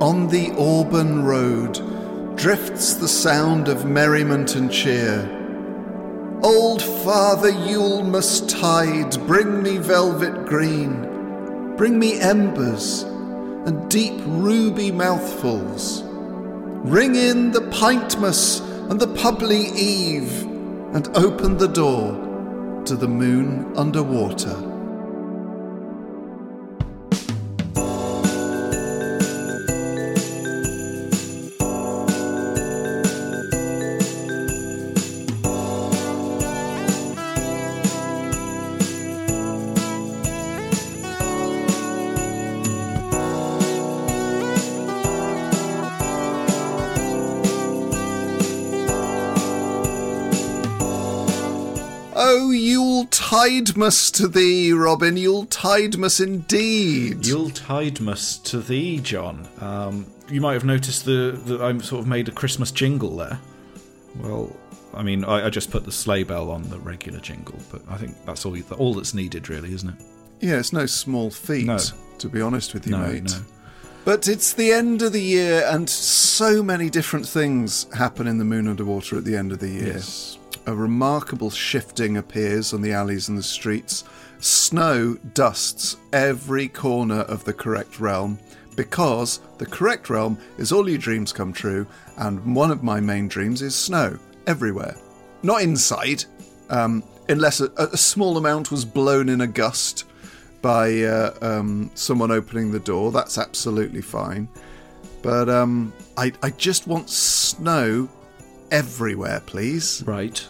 On the Auburn Road drifts the sound of merriment and cheer. Old Father Yulemas tide, bring me velvet green, bring me embers and deep ruby mouthfuls. Ring in the pintmas and the pubbly eve, and open the door to the moon underwater. Yule Tidemas to thee, Robin, You'll Yule Tidemas indeed. You'll Yule Tidemas to thee, John. Um, you might have noticed the that I sort of made a Christmas jingle there. Well, I mean, I, I just put the sleigh bell on the regular jingle, but I think that's all all that's needed, really, isn't it? Yeah, it's no small feat, No. to be honest with you, No, mate. no. But it's the end of the year, and so many different things happen in the moon underwater at the end of the year. Yes. A remarkable shifting appears on the alleys and the streets. Snow dusts every corner of the correct realm because the correct realm is all your dreams come true, and one of my main dreams is snow everywhere. Not inside, um, unless a, a small amount was blown in a gust by uh, um, someone opening the door. That's absolutely fine. But um, I, I just want snow everywhere, please. Right.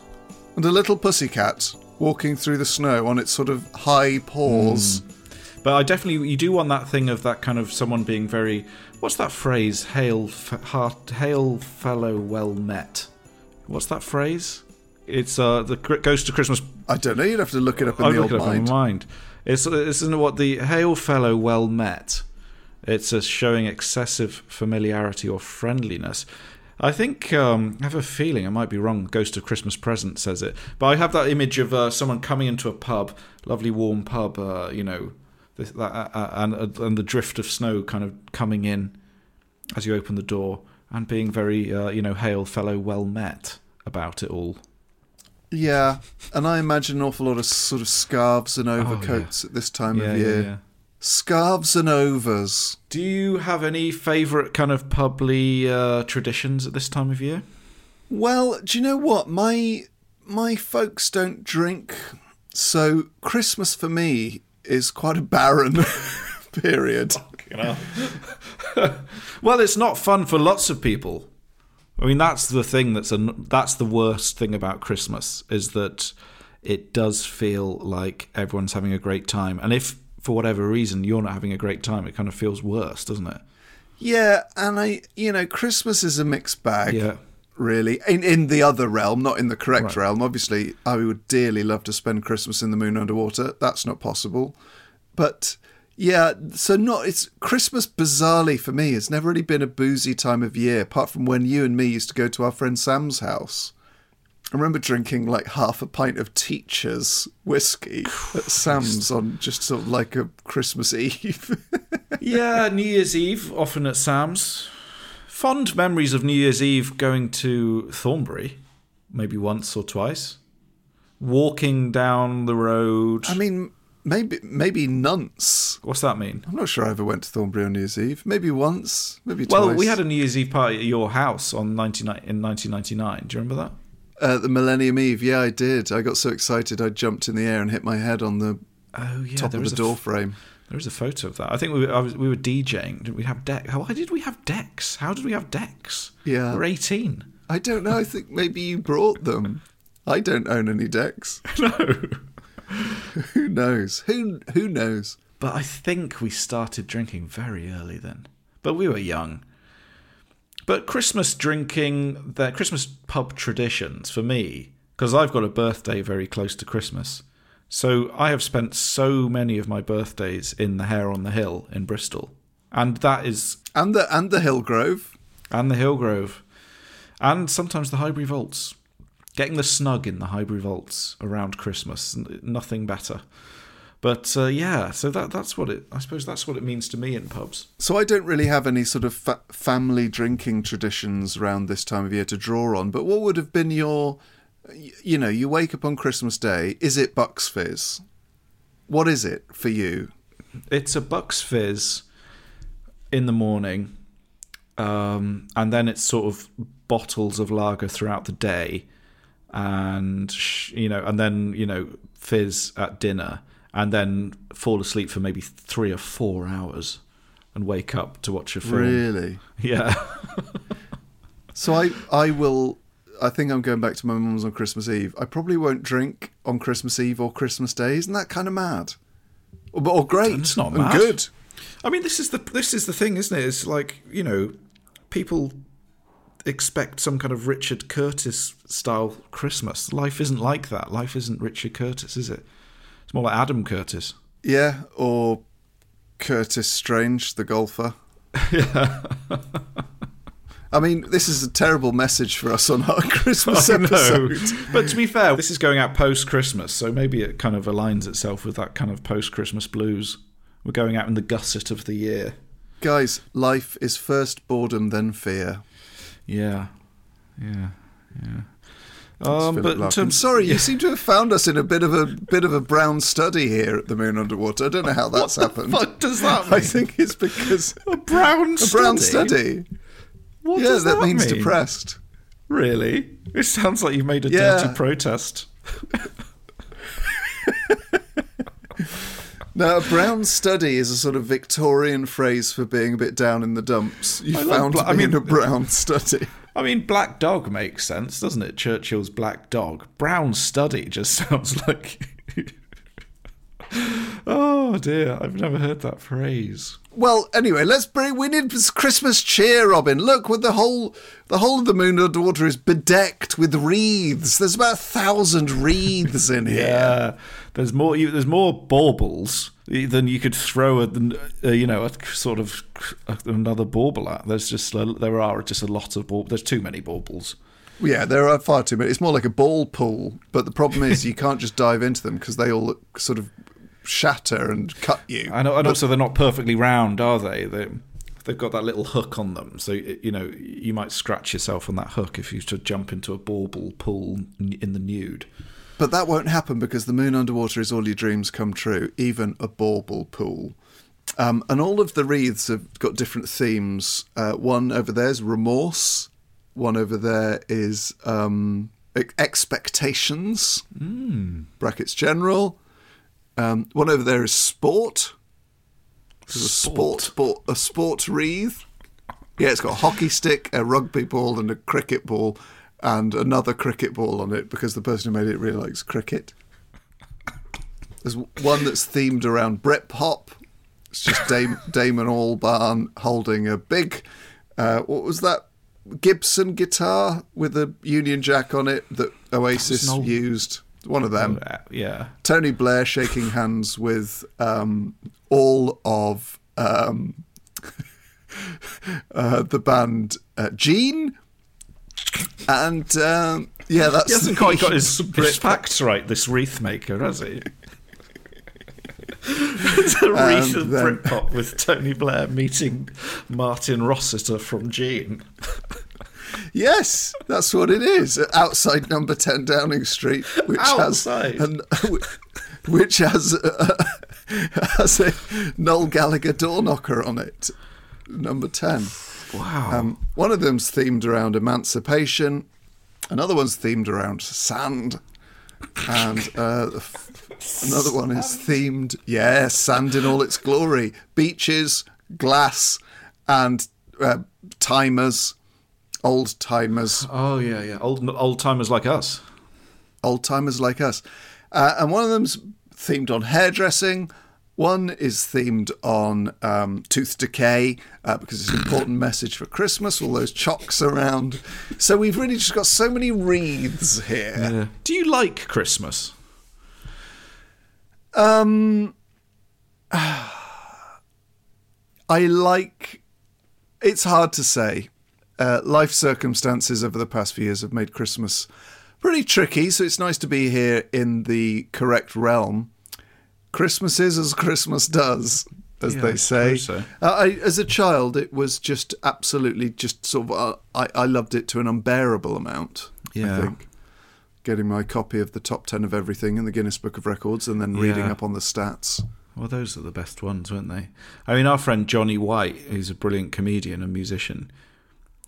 And a little pussycat walking through the snow on its sort of high paws. But I definitely you do want that thing of that kind of someone being very. What's that phrase? Hail, f- heart, hail, fellow, well met. What's that phrase? It's uh the Ghost of Christmas. I don't know. You'd have to look it up in I'll the old up in mind. It's isn't what the hail, fellow, well met. It's a showing excessive familiarity or friendliness. I think um, I have a feeling I might be wrong. Ghost of Christmas Present says it, but I have that image of uh, someone coming into a pub, lovely warm pub, uh, you know, this, that, uh, uh, and uh, and the drift of snow kind of coming in as you open the door, and being very, uh, you know, hail fellow, well met about it all. Yeah, and I imagine an awful lot of sort of scarves and overcoats at this time Oh, Yeah, of year. yeah. Scarves and overs. Do you have any favourite kind of publy uh, traditions at this time of year? Well, do you know what? My my folks don't drink, so Christmas for me is quite a barren period. Well, it's not fun for lots of people. I mean, that's the thing that's a, that's the worst thing about Christmas is that it does feel like everyone's having a great time, and if for whatever reason you're not having a great time, it kind of feels worse, doesn't it? Yeah, and I, you know, Christmas is a mixed bag. Yeah. Really, in in the other realm, not in the correct Right. realm. Obviously, I would dearly love to spend Christmas in the moon underwater. That's not possible. But yeah, so not it's Christmas bizarrely for me. It's never really been a boozy time of year, apart from when you and me used to go to our friend Sam's house. I remember drinking like half a pint of Teacher's whiskey at Sam's on just sort of like a Christmas Eve. yeah, New Year's Eve, often at Sam's. Fond memories of New Year's Eve going to Thornbury, maybe once or twice. Walking down the road. I mean, maybe maybe nunts. What's that mean? I'm not sure I ever went to Thornbury on New Year's Eve. Maybe once, maybe twice. Well, we had a New Year's Eve party at your house on 99, in 1999. Do you remember that? Uh, the Millennium Eve, yeah, I did. I got so excited I jumped in the air and hit my head on the Oh yeah, top there of the door frame. There was a photo of that. I think we were, I was, we were DJing. Did we have decks? Why did we have decks? How did we have decks? Yeah. we're 18. I don't know. I think maybe you brought them. I don't own any decks. No. Who knows? Who who knows? But I think we started drinking very early then. But we were young. But Christmas drinking, the Christmas pub traditions for me, because I've got a birthday very close to Christmas. So I have spent so many of my birthdays in the Hare on the Hill in Bristol. And that is, And the and the Hillgrove. and the Hillgrove, and sometimes the Highbury Vaults. Getting the snug in the Highbury Vaults around Christmas, nothing better. But uh, yeah, so that that's what it. I suppose that's what it means to me in pubs. So I don't really have any sort of fa- family drinking traditions around this time of year to draw on. But what would have been your, you know, you wake up on Christmas Day. Is it Bucks Fizz? What is it for you? It's a Bucks Fizz in the morning, um, and then it's sort of bottles of lager throughout the day, and sh- you know, and then you know, fizz at dinner, and then fall asleep for maybe three or four hours, and wake up to watch a film. Really? Yeah. So I I will. I think I'm going back to my mum's on Christmas Eve. I probably won't drink on Christmas Eve or Christmas Day. Isn't that kind of mad? Or, or great? It's not mad. good. I mean, this is the this is the thing, isn't it? It's like you know, people expect some kind of Richard Curtis style Christmas. Life isn't like that. Life isn't Richard Curtis, is it? It's more like Adam Curtis. Yeah. Or Curtis Strange, the golfer. yeah. I mean, this is a terrible message for us on our Christmas episode. But to be fair, this is going out post Christmas, so maybe it kind of aligns itself with that kind of post Christmas blues. We're going out in the gusset of the year. Guys, life is first boredom, then fear. Yeah, yeah, yeah. Um, but in Larkin. terms, sorry, you seem to have found us in a bit of a bit of a brown study here at the Moon Underwater. I don't know how that's happened. what does that mean? I think it's because a brown a brown study. What yeah, does that, that means mean? depressed. Really? It sounds like you've made a Yeah. dirty protest. Now, a brown study is a sort of Victorian phrase for being a bit down in the dumps. You I found bla- me I in mean- a brown study. I mean, Black Dog makes sense, doesn't it? Churchill's Black Dog. Brown Study just sounds like. oh dear, I've never heard that phrase. Well, anyway, let's bring. We need Christmas cheer, Robin. Look, with the whole the whole of the moon underwater is bedecked with wreaths. There's about a thousand wreaths in here. Yeah, there's more. you- There's more baubles than you could throw a, uh, you know, a sort of another bauble at. There's just a, there are just a lot of baubles. There's too many baubles. Yeah, there are far too many. It's more like a ball pool, but the problem is you can't just dive into them because they all look sort of shatter and cut you. And, and also, they're not perfectly round, are they? they? They've got that little hook on them, so you know you might scratch yourself on that hook if you should jump into a bauble pool in the nude. But that won't happen because the moon underwater is all your dreams come true, even a bauble pool. Um, and all of the wreaths have got different themes. Uh, one over there is remorse. One over there is um, expectations. Brackets general. Um, one over there is sport. There's a sport, sport, a sport wreath. Yeah, it's got a hockey stick, a rugby ball, and a cricket ball, and another cricket ball on it because the person who made it really likes cricket. There's one that's themed around Britpop. It's just Dame, Damon Albarn holding a big, uh, what was that? Gibson guitar with a Union Jack on it that Oasis used. One of them. Uh, yeah, Tony Blair shaking hands with um, all of um, uh, the band uh, Gene. And um, yeah, that's he hasn't quite got his, his facts right. This wreath maker, has he? it's a recent then- Britpop with Tony Blair meeting Martin Rossiter from Gene. Yes, that's what it is. Outside number 10 Downing Street, which Outside? has an, which has a, has a Noel Gallagher door knocker on it. Number 10. Wow. Um, one of them's themed around emancipation, another one's themed around sand, and uh, f- another one is themed, yeah, sand in all its glory, beaches, glass, and uh, timers, old timers, oh yeah, yeah. Old old timers like us. old timers like us. Uh, and one of them's themed on hairdressing. One is themed on um, tooth decay uh, because it's an important message for Christmas. All those chocks around, so we've really just got so many wreaths here. Do you like Christmas? Um, I like. It's hard to say. Uh, life circumstances over the past few years have made Christmas pretty tricky, so it's nice to be here in the correct realm. Christmas is as Christmas does, as Yeah, they say. so. Uh, I, as a child, it was just absolutely just sort of. Uh, I, I loved it to an unbearable amount. Yeah. I think getting my copy of the top ten of everything in the Guinness Book of Records and then reading Yeah. up on the stats. Well, those are the best ones, weren't they? I mean, our friend Johnny White, who's a brilliant comedian and musician,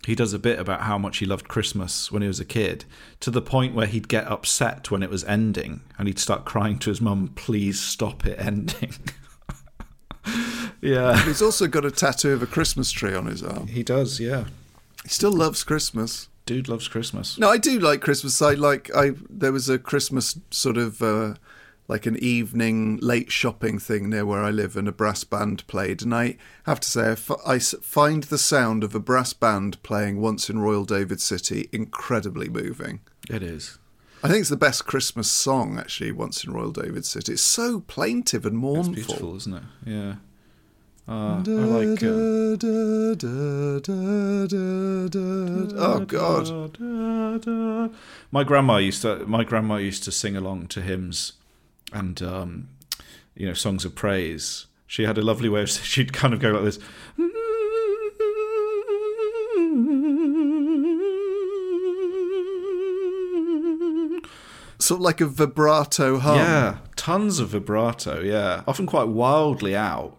he does a bit about how much he loved Christmas when he was a kid, to the point where he'd get upset when it was ending, and he'd start crying to his mum, "Please stop it ending." yeah, He's also got a tattoo of a Christmas tree on his arm. he does. Yeah, He still loves Christmas. dude loves Christmas. No, I do like Christmas. I like. I there was a Christmas sort of uh, like an evening late shopping thing near where I live, and a brass band played. And I have to say, I, f- I find the sound of a brass band playing once in Royal David City incredibly moving. It is. I think it's the best Christmas song, actually. Once in Royal David City, it's so plaintive and mournful. It's beautiful, isn't it? Yeah. Uh, I like. Oh God! My grandma used to. My grandma used to sing along to hymns, and um, you know songs of praise. She had a lovely way of. She'd kind of go like this. Sort of like a vibrato hum. Yeah, tons of vibrato. Yeah, often quite wildly out.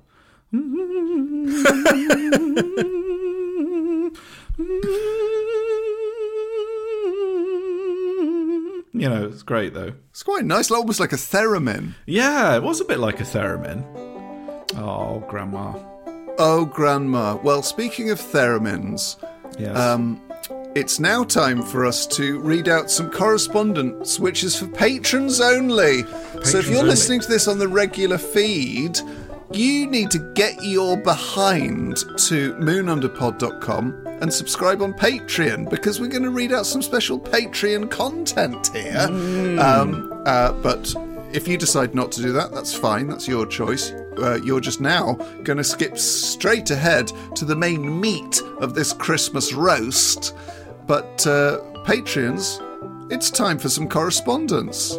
You know, it's great though. It's quite nice, almost like a theremin. Yeah, it was a bit like a theremin. Oh, grandma. Oh, Grandma. Well, speaking of theremins, Yes. um, it's now time for us to read out some correspondence, which is for patrons only. so if you're only. listening to this on the regular feed, you need to get your behind to moonunderpod.com and subscribe on Patreon because we're going to read out some special Patreon content here. Um, uh, but if you decide not to do that, that's fine. That's your choice. Uh, you're just now going to skip straight ahead to the main meat of this Christmas roast. But uh, Patreons, it's time for some correspondence.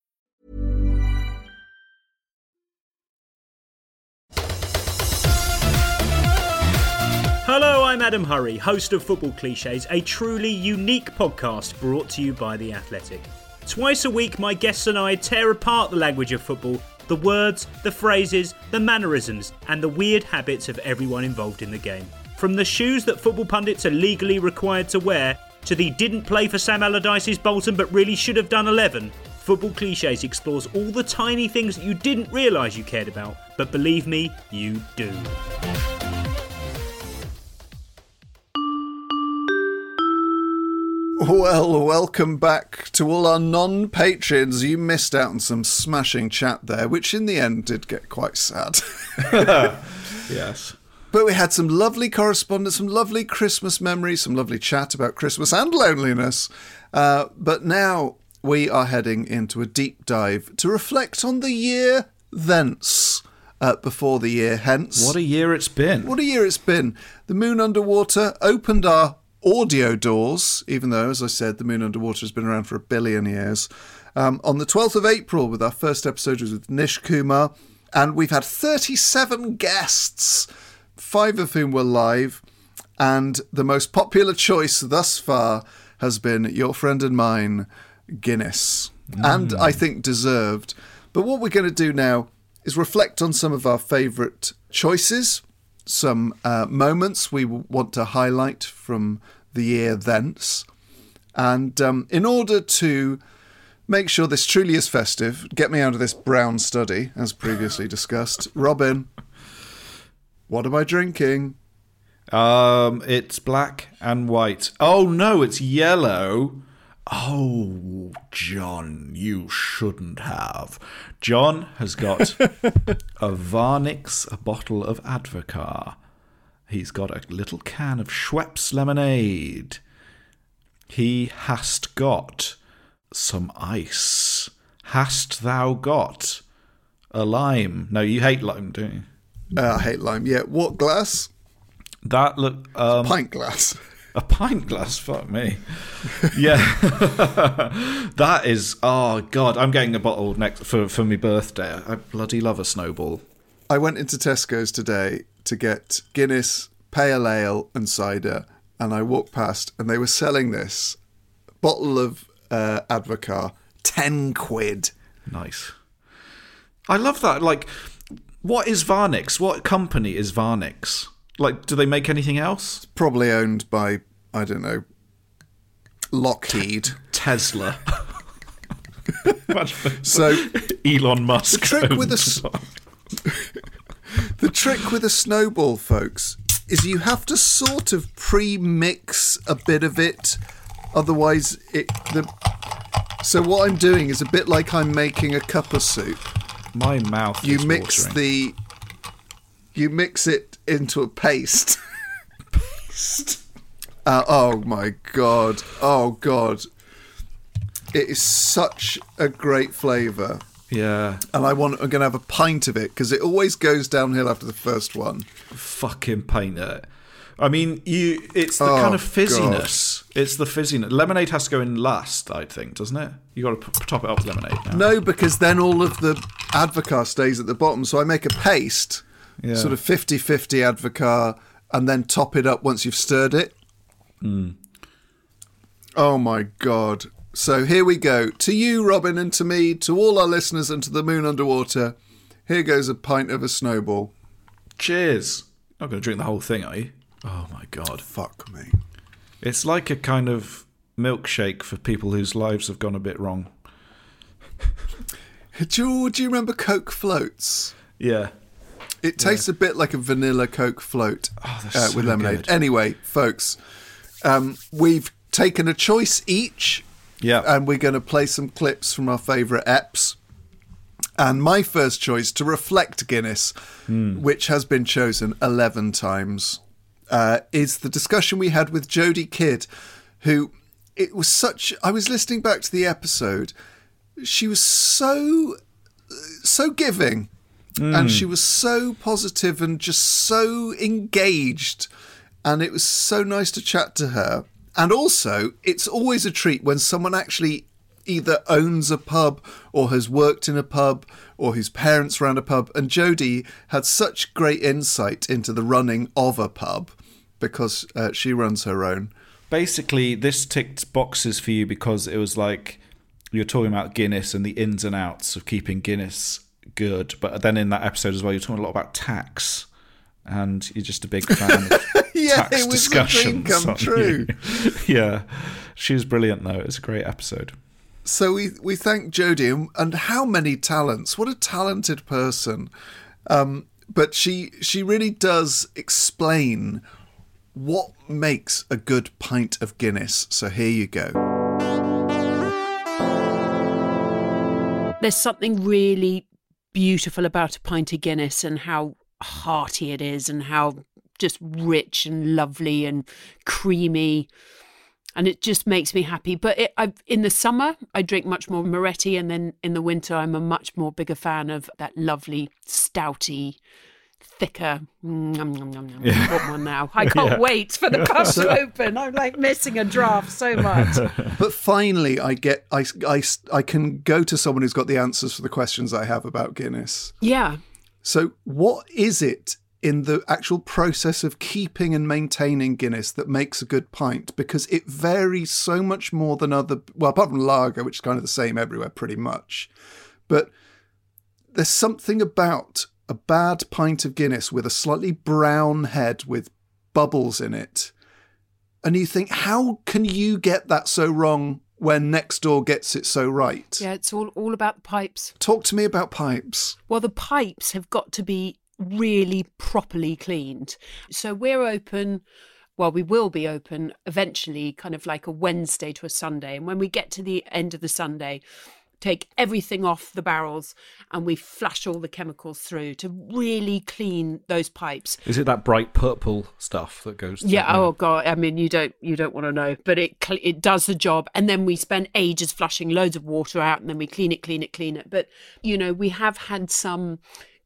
Hello, I'm Adam Hurrey, host of Football Cliches, a truly unique podcast brought to you by The Athletic. Twice a week, my guests and I tear apart the language of football, the words, the phrases, the mannerisms, and the weird habits of everyone involved in the game. From the shoes that football pundits are legally required to wear, to the didn't play for Sam Allardyce's Bolton but really should have done 11, Football Cliches explores all the tiny things that you didn't realise you cared about, but believe me, you do. Well, welcome back to all our non patrons. You missed out on some smashing chat there, which in the end did get quite sad. Yes. but we had some lovely correspondence, some lovely Christmas memories, some lovely chat about Christmas and loneliness. Uh, but now we are heading into a deep dive to reflect on the year thence, uh, before the year hence. What a year it's been. What a year it's been. The Moon Underwater opened our audio doors, even though, as I said, the Moon Underwater has been around for a billion years. Um, on the 12th of April, with our first episode was with Nish Kumar, and we've had 37 guests, five of whom were live, and the most popular choice thus far has been your friend and mine, Guinness. And I think deserved. But what we're going to do now is reflect on some of our favourite choices, some uh, moments we want to highlight from the year thence. And um, in order to make sure this truly is festive, get me out of this brown study, as previously discussed, Robin, what am I drinking? Um, it's black and white. Oh no, it's yellow. Oh, John, you shouldn't have. John has got a Warninks, a bottle of Advocaat. He's got a little can of Schweppes lemonade. He hast got some ice. Hast thou got a lime? No, you hate lime, don't you? Uh, I hate lime. Yeah, what glass? That look um, Pint glass. a pint glass. Fuck me. Yeah, that is. Oh god, I'm getting a bottle next for for my birthday. I bloody love a snowball. I went into Tesco's today to get Guinness, pale ale, and cider, and I walked past, and they were selling this bottle of uh, Advocaat, ten quid. Nice. I love that. Like, what is Warninks? What company is Warninks? Like, do they make anything else? Probably owned by I don't know, Lockheed. Tesla. So Elon Musk. the trick with a the trick with a snowball, folks, is you have to sort of pre-mix a bit of it, otherwise it the. So what I'm doing is a bit like I'm making a cup of soup. my mouth. You is mix watering. the, you mix it into a paste. Uh, oh my god! Oh god! It is such a great flavour. Yeah, and I want I'm going to have a pint of it because it always goes downhill after the first one. fucking paint it. I mean, you. It's the Oh, kind of fizziness. It's the fizziness. Lemonade has to go in last, I think, doesn't it? You got to p- top it up with lemonade. Now. No, because then all of the Advocaat stays at the bottom. So I make a paste, Yeah. sort of 50-50 Advocaat, and then top it up once you've stirred it. Hmm. Oh my god! So here we go to you, Robin, and to me, to all our listeners, and to the moon underwater. Here goes a pint of a snowball. Cheers. Not going to drink the whole thing, are you? Oh my god. Fuck me. It's like a kind of milkshake for people whose lives have gone a bit wrong. Do you, do you remember Coke floats? Yeah. It tastes a bit like a vanilla Coke float Oh, uh, they're so with lemonade. good. Anyway, folks, um, we've taken a choice each, Yeah. and we're going to play some clips from our favourite eps. And my first choice to reflect Guinness, which has been chosen 11 times, uh, is the discussion we had with Jodie Kidd, who it was such. I was listening back to the episode. She was so, so giving. And she was so positive and just so engaged. And it was so nice to chat to her. And also, it's always a treat when someone actually either owns a pub or has worked in a pub or whose parents ran a pub. And Jodie had such great insight into the running of a pub because uh, she runs her own. Basically, this ticked boxes for you because it was like you're talking about Guinness and the ins and outs of keeping Guinness good. But then in that episode as well, you're talking a lot about tax. And you're just a big fan of Yeah, tax it was a dream come true. yeah. She was brilliant, though. It was a great episode. So we we thank Jodie and, and how many talents! What a talented person! Um, but she she really does explain what makes a good pint of Guinness. So here you go. There's something really beautiful about a pint of Guinness and how hearty it is and how just rich and lovely and creamy. And it just makes me happy. But it, in the summer, I drink much more Moretti, and then in the winter, I'm a much more bigger fan of that lovely, stouty, thicker. Mm, Nom, nom, nom, nom. I want one now. I can't wait for the pub to open. I'm like missing a draft so much. But finally, I get I, I I can go to someone who's got the answers for the questions I have about Guinness. Yeah. So, what is it in the actual process of keeping and maintaining Guinness that makes a good pint? Because it varies so much more than other, well, apart from lager, which is kind of the same everywhere pretty much. But there's something about a bad pint of Guinness with a slightly brown head with bubbles in it. And you think, how can you get that so wrong when next door gets it so right? Yeah, it's all, all about the pipes. Talk to me about pipes. Well, the pipes have got to be really properly cleaned. So we're open, well, we will be open eventually, kind of like a Wednesday to a Sunday. And when we get to the end of the Sunday, take everything off the barrels and we flush all the chemicals through to really clean those pipes. Is it that bright purple stuff that goes? Yeah. Oh god. I mean, you don't you don't want to know, but it it does the job. And then we spend ages flushing loads of water out, and then we clean it, clean it, clean it. But you know, we have had some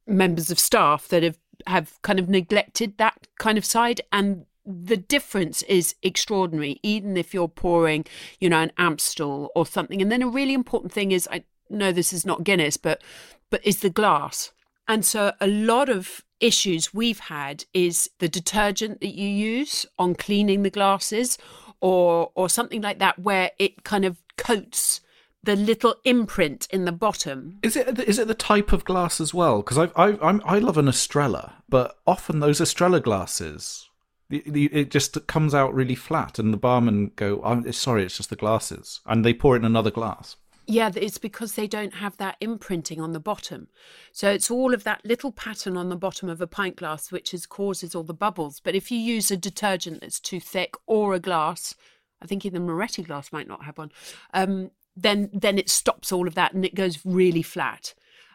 members of staff that have have kind of neglected that kind of side, and the difference is extraordinary. Even if you're pouring, you know, an Amstel or something, and then a really important thing is, I know this is not Guinness, but but is the glass. And so a lot of issues we've had is the detergent that you use on cleaning the glasses or or something like that where it kind of coats the little imprint in the bottom. Is it is it the type of glass as well? Because I I I'm, I love an Estrella, but often those Estrella glasses, it just comes out really flat, and the barman go, "I'm sorry, it's just the glasses," and they pour it in another glass. Yeah, it's because they don't have that imprinting on the bottom. So it's all of that little pattern on the bottom of a pint glass which is causes all the bubbles. But if you use a detergent that's too thick or a glass, I think even Moretti glass might not have one, um, then then it stops all of that and it goes really flat.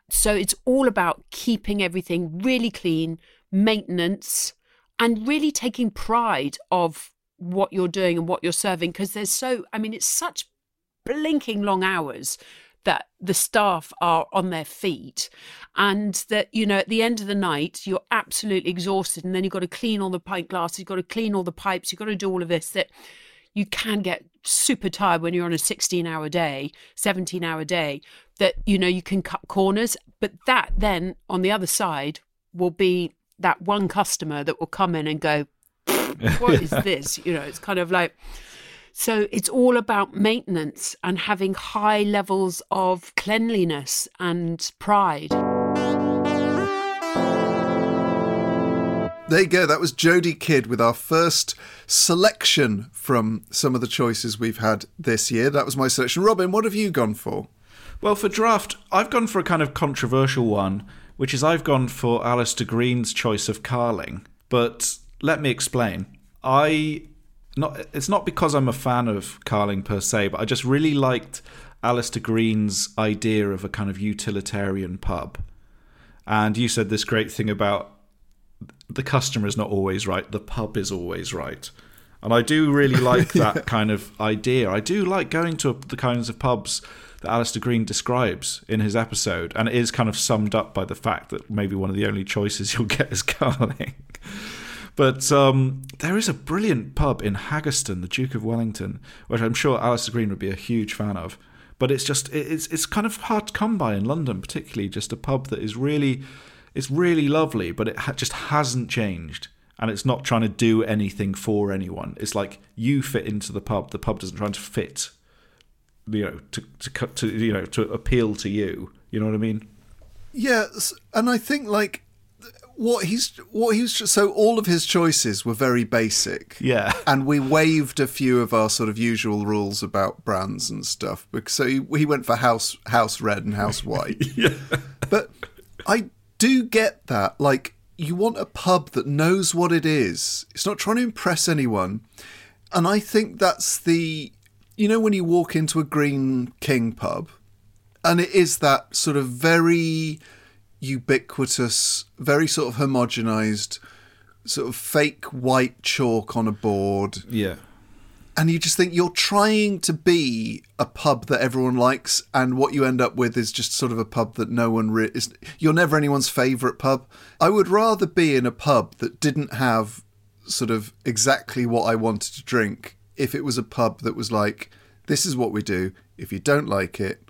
So it's all about keeping everything really clean, maintenance, and really taking pride of what you're doing and what you're serving because there's so I mean it's such blinking long hours that the staff are on their feet and that you know at the end of the night you're absolutely exhausted and then you've got to clean all the pint glasses you've got to clean all the pipes you've got to do all of this that you can get super tired when you're on a 16 hour day 17 hour day that you know you can cut corners but that then on the other side will be that one customer that will come in and go what is this you know it's kind of like so it's all about maintenance and having high levels of cleanliness and pride. There you go. That was Jodie Kidd with our first selection from some of the choices we've had this year. That was my selection. Robin, what have you gone for? Well, for draft, I've gone for a kind of controversial one, which is I've gone for Alistair Green's choice of Carling. But let me explain. I not it's not because I'm a fan of Carling per se, but I just really liked Alistair Green's idea of a kind of utilitarian pub. And you said this great thing about the customer is not always right, the pub is always right. And I do really like that kind of idea. I do like going to the kinds of pubs that Alistair Green describes in his episode, and it is kind of summed up by the fact that maybe one of the only choices you'll get is Carling. But um, there is a brilliant pub in Haggerston, the Duke of Wellington, which I'm sure Alistair Green would be a huge fan of. But it's just it's it's kind of hard to come by in London, particularly just a pub that is really it's really lovely, but it ha- just hasn't changed, and it's not trying to do anything for anyone. It's like you fit into the pub; the pub doesn't try to fit, you know, to to cut to you know to appeal to you. You know what I mean? Yes, and I think like what he's what he was so all of his choices were very basic. Yeah. And we waived a few of our sort of usual rules about brands and stuff. Because so he, he went for house house red and house white. yeah. But I do get that. Like you want a pub that knows what it is. It's not trying to impress anyone. And I think that's the you know when you walk into a Greene King pub and it is that sort of very ubiquitous, very sort of homogenized, sort of fake white chalk on a board. Yeah. And you just think you're trying to be a pub that everyone likes, and what you end up with is just sort of a pub that no one re- is. You're never anyone's favourite pub. I would rather be in a pub that didn't have sort of exactly what I wanted to drink if it was a pub that was like, this is what we do. If you don't like it,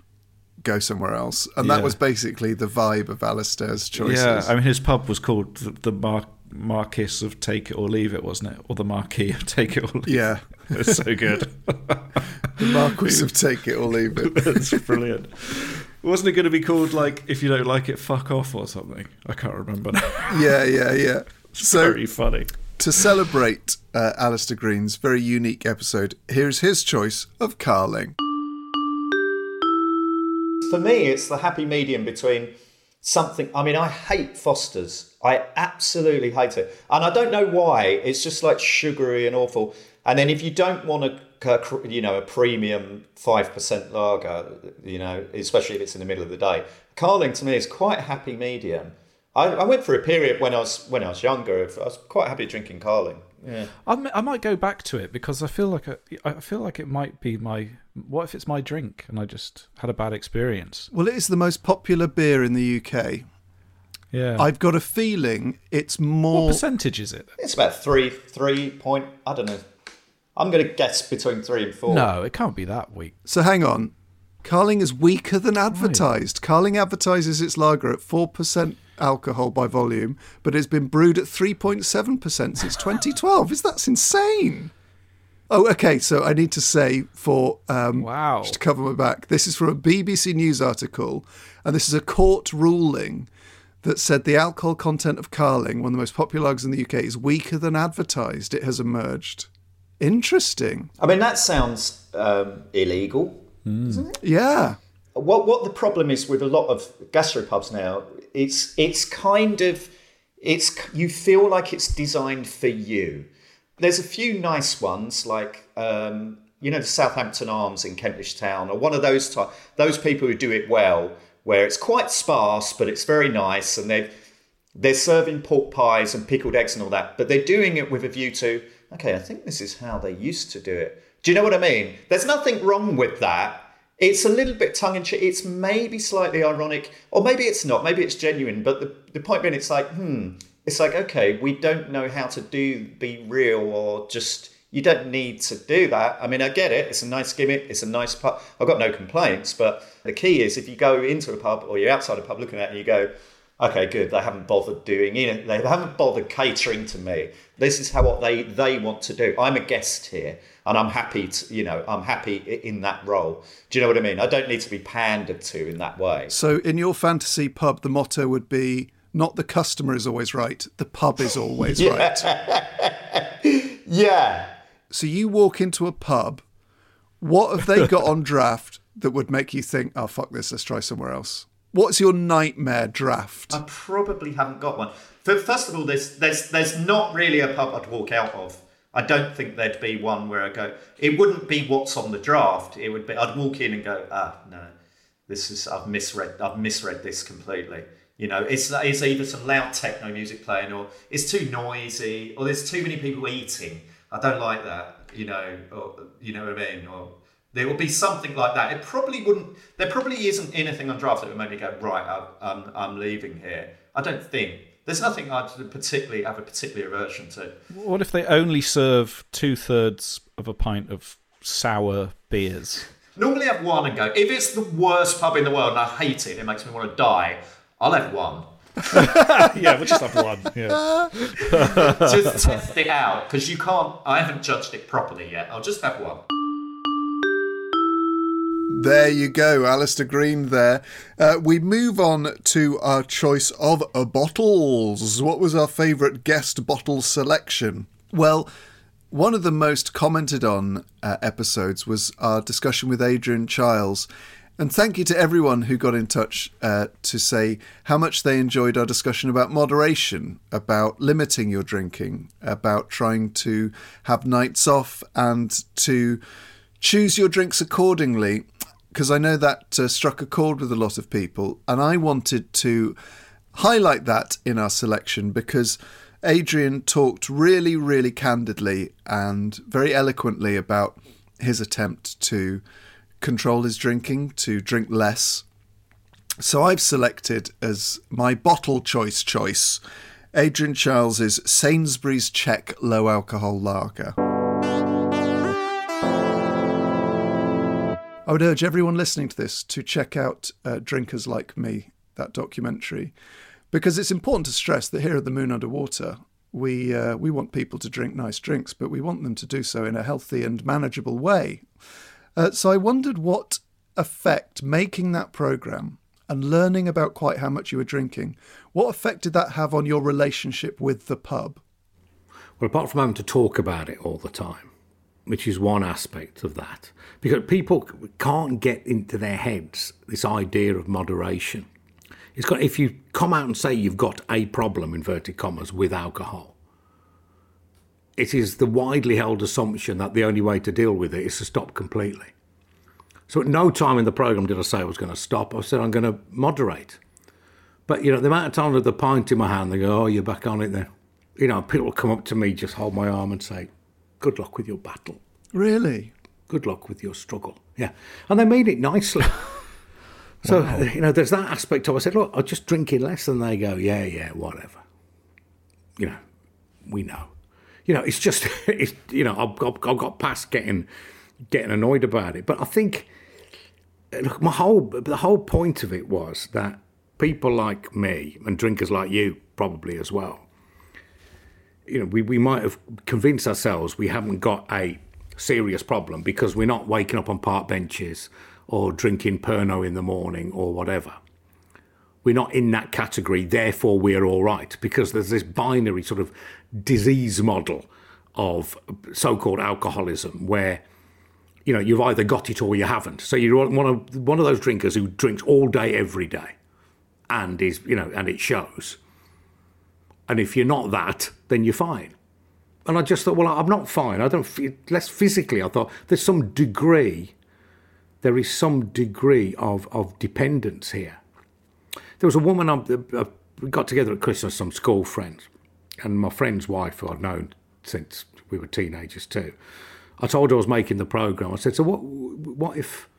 go somewhere else. And Yeah. that was basically the vibe of Alistair's choices. Yeah, I mean, his pub was called the, the Mar- Marquis of Take It or Leave It, wasn't it? Or the Marquis of Take It or Leave It. Yeah. It's so good. the Marquis of Take It or Leave It. That's brilliant. Wasn't it going to be called, like, if you don't like it, fuck off or something? I can't remember now. Yeah, yeah, yeah. So Very funny. To celebrate uh, Alistair Green's very unique episode, here's his choice of Carling. For me, it's the happy medium between something. I mean, I hate Foster's. I absolutely hate it, and I don't know why. It's just like sugary and awful. And then if you don't want a, you know, a premium five percent lager, you know, especially if it's in the middle of the day, Carling to me is quite a happy medium. I, I went through a period when I was when I was younger. I was quite happy drinking Carling. Yeah. I, I might go back to it because I feel like I, I feel like it might be my. What if it's my drink and I just had a bad experience? Well, it is the most popular beer in the UK. Yeah. I've got a feeling it's more. what more. percentage is it? It's about three, three point. I don't know. I'm going to guess between three and four. No, it can't be that weak. So hang on. Carling is weaker than advertised. Carling advertises its lager at 4% alcohol by volume, but it's been brewed at 3.7% since 2012. Is That's insane. Oh, okay. So I need to say for um, Wow. just to cover my back. This is from a BBC News article, and this is a court ruling that said the alcohol content of Carling, one of the most popular lagers in the UK, is weaker than advertised. It has emerged. Interesting. I mean that sounds um, illegal. Yeah. What what the problem is with a lot of gastropubs now? It's it's kind of it's you feel like it's designed for you. There's a few nice ones like um, you know the Southampton Arms in Kentish Town or one of those type those people who do it well, where it's quite sparse but it's very nice and they've they're serving pork pies and pickled eggs and all that, but they're doing it with a view to, okay, I think this is how they used to do it. Do you know what I mean? There's nothing wrong with that. It's a little bit tongue in cheek. It's maybe slightly ironic, or maybe it's not. Maybe it's genuine. But the, the point being, it's like, hmm, it's like, okay, we don't know how to do be real or just, you don't need to do that. I mean, I get it. It's a nice gimmick. It's a nice pub. I've got no complaints. But the key is if you go into a pub or you're outside a pub looking at it and you go, okay, good. They haven't bothered doing it. They haven't bothered catering to me. This is how what they they want to do. I'm a guest here, and I'm happy to, you know, I'm happy in that role. Do you know what I mean? I don't need to be pandered to in that way. So, in your fantasy pub, the motto would be not the customer is always right, the pub is always right. Yeah. So, you walk into a pub, what have they got on draft that would make you think, oh, fuck this, let's try somewhere else? What's your nightmare draft? I probably haven't got one. First of all, there's there's there's not really a pub I'd walk out of. I don't think there'd be one where I go. It wouldn't be what's on the draft. It would be I'd walk in and go, ah, no, this is I've misread. I've misread this completely. You know, it's it's either some loud techno music playing, or it's too noisy, or there's too many people eating. I don't like that. You know, or you know what I mean, or there will be something like that. It probably wouldn't. There probably isn't anything on draft that would make me go right. I'm, I'm, I'm leaving here. I don't think there's nothing I'd particularly have a particular aversion to. What if they only serve two thirds of a pint of sour beers? Normally, have one and go. If it's the worst pub in the world and I hate it, it makes me want to die. I'll have one. yeah, we'll just have one. Yeah. just test it out because you can't. I haven't judged it properly yet. I'll just have one. There you go, Alistair Green there. Uh, we move on to our choice of uh, bottles. What was our favourite guest bottle selection? Well, one of the most commented on uh, episodes was our discussion with Adrian Chiles. And thank you to everyone who got in touch uh, to say how much they enjoyed our discussion about moderation, about limiting your drinking, about trying to have nights off and to choose your drinks accordingly because I know that uh, struck a chord with a lot of people, and I wanted to highlight that in our selection because Adrian talked really, really candidly and very eloquently about his attempt to control his drinking, to drink less. So I've selected as my bottle choice choice Adrian Chiles's Sainsbury's Czech low alcohol lager. I would urge everyone listening to this to check out uh, Drinkers Like Me, that documentary, because it's important to stress that here at the Moon Under Water, we uh, we want people to drink nice drinks, but we want them to do so in a healthy and manageable way. Uh, so I wondered what effect making that program and learning about quite how much you were drinking, what effect did that have on your relationship with the pub? Well, apart from having to talk about it all the time, which is one aspect of that. Because people can't get into their heads this idea of moderation. It's got if you come out and say you've got a problem, inverted commas, with alcohol, it is the widely held assumption that the only way to deal with it is to stop completely. So at no time in the program did I say I was going to stop. I said I'm going to moderate. But you know, the amount of time with the pint in my hand, they go, "Oh, you're back on it then." You know, people come up to me, just hold my arm and say, good luck with your battle. Really? Good luck with your struggle. Yeah. And they made it nicely. so, wow. you know, there's that aspect of I said, look, I'm just drinking less. And they go, yeah, yeah, whatever. You know, we know. You know, it's just, it's, you know, I've, I've, I've got past getting getting annoyed about it. But I think look, my whole the whole point of it was that people like me and drinkers like you probably as well you know, we, we might have convinced ourselves we haven't got a serious problem because we're not waking up on park benches or drinking Pernod in the morning or whatever. We're not in that category, therefore we're all right, because there's this binary sort of disease model of so called alcoholism where you know you've either got it or you haven't. So you're one of one of those drinkers who drinks all day every day and is you know and it shows and if you're not that, then you're fine. And I just thought, well, I'm not fine. I don't feel less physically. I thought there's some degree, there is some degree of, of dependence here. There was a woman I, uh, we got together at Christmas, some school friends, and my friend's wife, who I'd known since we were teenagers too. I told her I was making the program. I said, so what? What if,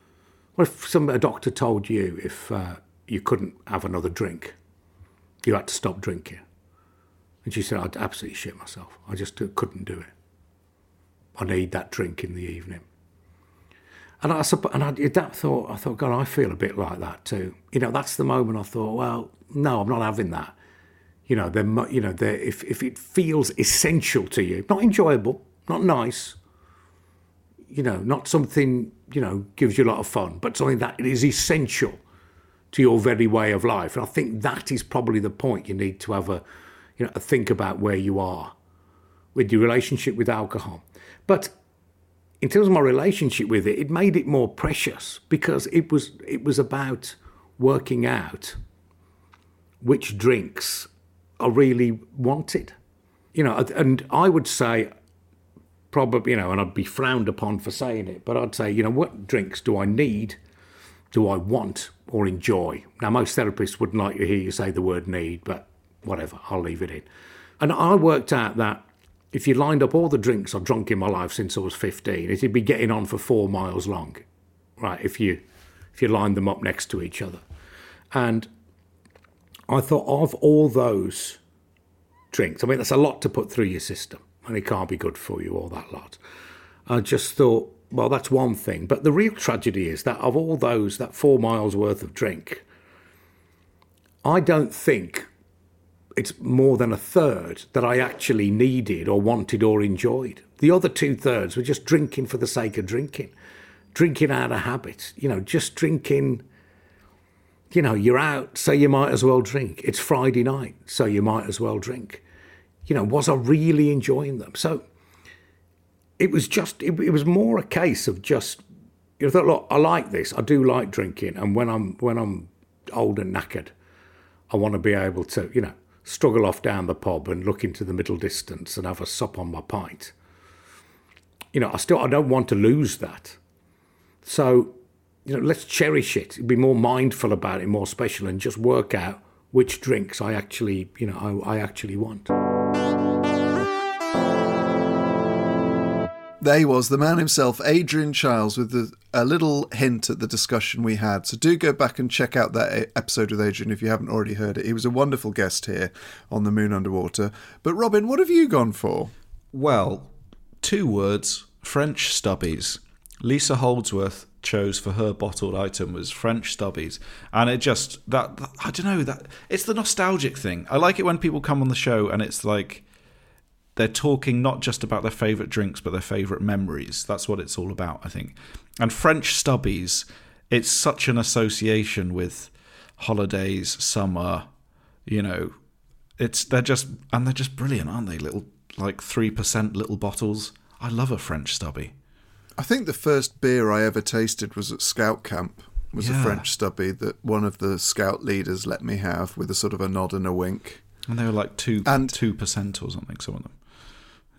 what if some a doctor told you if uh, you couldn't have another drink, you had to stop drinking? And she said, I'd absolutely shit myself. I just couldn't do it. I need that drink in the evening. And I, and I that thought, I thought, God, I feel a bit like that too. You know, that's the moment I thought, well, no, I'm not having that. You know, they're, you know, they're, if, if it feels essential to you, not enjoyable, not nice, you know, not something, you know, gives you a lot of fun, but something that is essential to your very way of life. And I think that is probably the point you need to have a, you know, think about where you are with your relationship with alcohol. But in terms of my relationship with it, it made it more precious because it was it was about working out which drinks I really wanted. You know, and I would say probably, you know, and I'd be frowned upon for saying it, but I'd say, you know, what drinks do I need, do I want, or enjoy? Now, most therapists wouldn't like to hear you say the word need, but whatever, I'll leave it in. And I worked out that if you lined up all the drinks I've drunk in my life since I was 15, it'd be getting on for four miles long, right? If you if you lined them up next to each other, and I thought of all those drinks. I mean, that's a lot to put through your system, and it can't be good for you, all that lot. I just thought, well, that's one thing. But the real tragedy is that of all those, that four miles worth of drink, I don't think it's more than a third that I actually needed or wanted or enjoyed. The other two thirds were just drinking for the sake of drinking, drinking out of habit, you know, just drinking. You know, you're out, so you might as well drink. It's Friday night, so you might as well drink. You know, was I really enjoying them? So it was just, it, it was more a case of just, you know, thought, look, I like this. I do like drinking, and when I'm when I'm old and knackered, I want to be able to, you know, struggle off down the pub and look into the middle distance and have a sup on my pint. You know, I still I don't want to lose that. So, you know, let's cherish it. Be more mindful about it, more special, and just work out which drinks I actually, you know, I, I actually want. There he was, the man himself, Adrian Chiles, with the, a little hint at the discussion we had. So do go back and check out that episode with Adrian if you haven't already heard it. He was a wonderful guest here on The Moon Under Water. But Robin, what have you gone for? Well, two words French stubbies. Lisa Holdsworth chose for her bottled item was French stubbies, and it just that, that I don't know that it's the nostalgic thing. I like it when people come on the show and it's like they're talking not just about their favourite drinks, but their favourite memories. That's what it's all about, I think. And French stubbies, it's such an association with holidays, summer, you know. It's they're just and they're just brilliant, aren't they? Little like three percent little bottles. I love a French stubby. I think the first beer I ever tasted was at Scout Camp. Was Yeah. a French stubby that one of the Scout leaders let me have with a sort of a nod and a wink. And they were like two And- two percent or something, some of them.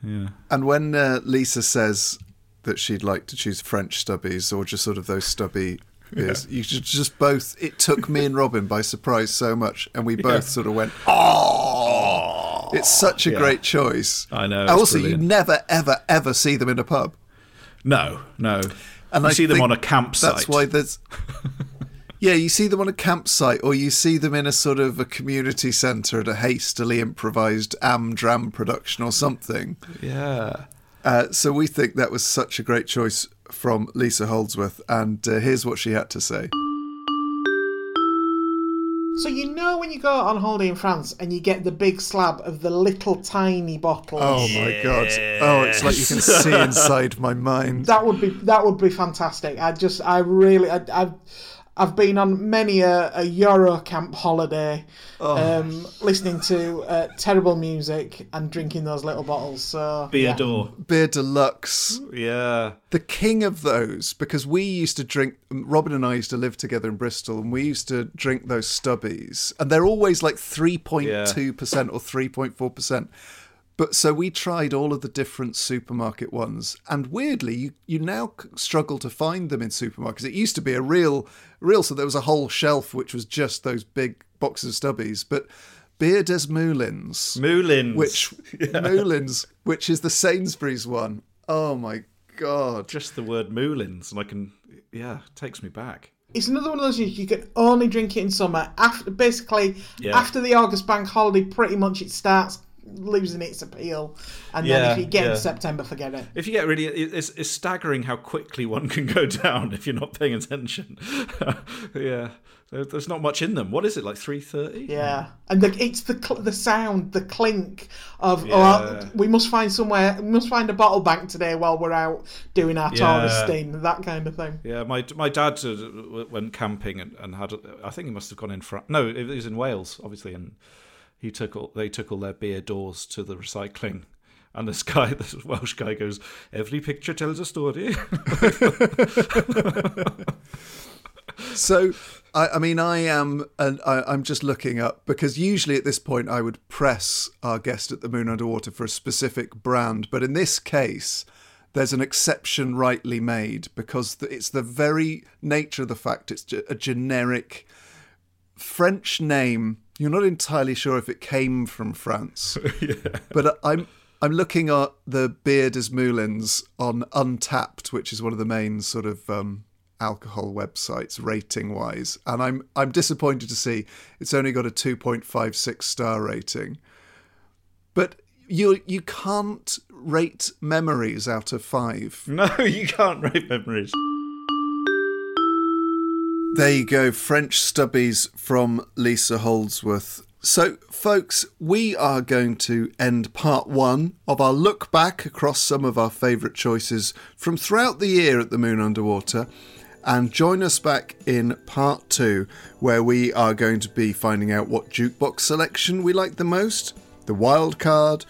Yeah. And when uh, Lisa says that she'd like to choose French stubbies or just sort of those stubby beers, you should just both. It took me and Robin by surprise so much, and we both sort of went, "Oh!" It's such a Yeah. great choice. I know, And also, brilliant. you never, ever, ever see them in a pub. No, no. And you I see them on a campsite. That's why there's. Yeah, you see them on a campsite, or you see them in a sort of a community centre at a hastily improvised am dram production or something. Yeah. Uh, so we think that was such a great choice from Lisa Holdsworth, and uh, here's what she had to say. So you know when you go on holiday in France and you get the big slab of the little tiny bottles. Oh my god! Oh, it's like you can see inside my mind. That would be that would be fantastic. I just I really I, I've I've been on many a, a Eurocamp holiday, um, listening to uh, terrible music and drinking those little bottles. So yeah. Beardor. Beer Deluxe, Yeah. the king of those, because we used to drink. Robin and I used to live together in Bristol, and we used to drink those stubbies, and they're always like three point two percent or three point four percent. But so we tried all of the different supermarket ones, and weirdly, you, you now struggle to find them in supermarkets. It used to be a real, real. So there was a whole shelf which was just those big boxes of stubbies. But Beer des Moulins, Moulins. which Moulins, which is the Sainsbury's one. Oh my god! Just the word moulins, and I can, yeah, it takes me back. It's another one of those you, you can only drink it in summer. After basically Yeah. after the August bank holiday, pretty much it starts losing its appeal. And then if you get yeah. in September, forget it. If you get really, it's, it's staggering how quickly one can go down if you're not paying attention. yeah, there's not much in them. What is it like three thirty? Yeah, and the, it's the cl- the sound, the clink of oh, Yeah. oh, we must find somewhere, we must find a bottle bank today while we're out doing our Yeah. that kind of thing. Yeah, my my dad went camping and, and had. I think he must have gone in France. No, he was in Wales, obviously, and he took all they took all their beer doors to the recycling. And this guy, this Welsh guy, goes, "Every picture tells a story." So, I, I mean, I am, and I, I'm just looking up because usually at this point I would press our guest at the Moon Under Water for a specific brand, but in this case, there's an exception rightly made because it's the very nature of the fact it's a generic French name. You're not entirely sure if it came from France, yeah. but I'm I'm looking at the Beer des Moulins on Untappd, which is one of the main sort of um, alcohol websites rating wise, and I'm I'm disappointed to see it's only got a 2.56 star rating. But you you can't rate memories out of five. No, you can't rate memories. There you go, French stubbies from Lisa Holdsworth. So, folks, we are going to end part one of our look back across some of our favourite choices from throughout the year at the Moon Under Water. And join us back in part two, where we are going to be finding out what jukebox selection we like the most, the wild card,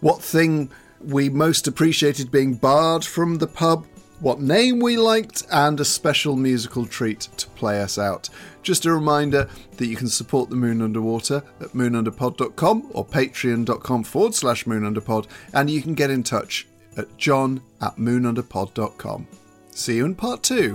what thing we most appreciated being barred from the pub, what name we liked, and a special musical treat to play us out. Just a reminder that you can support the Moon Under Water at moonunderpod.com or patreon.com forward slash moonunderpod, and you can get in touch at john at moonunderpod.com. See you in part two.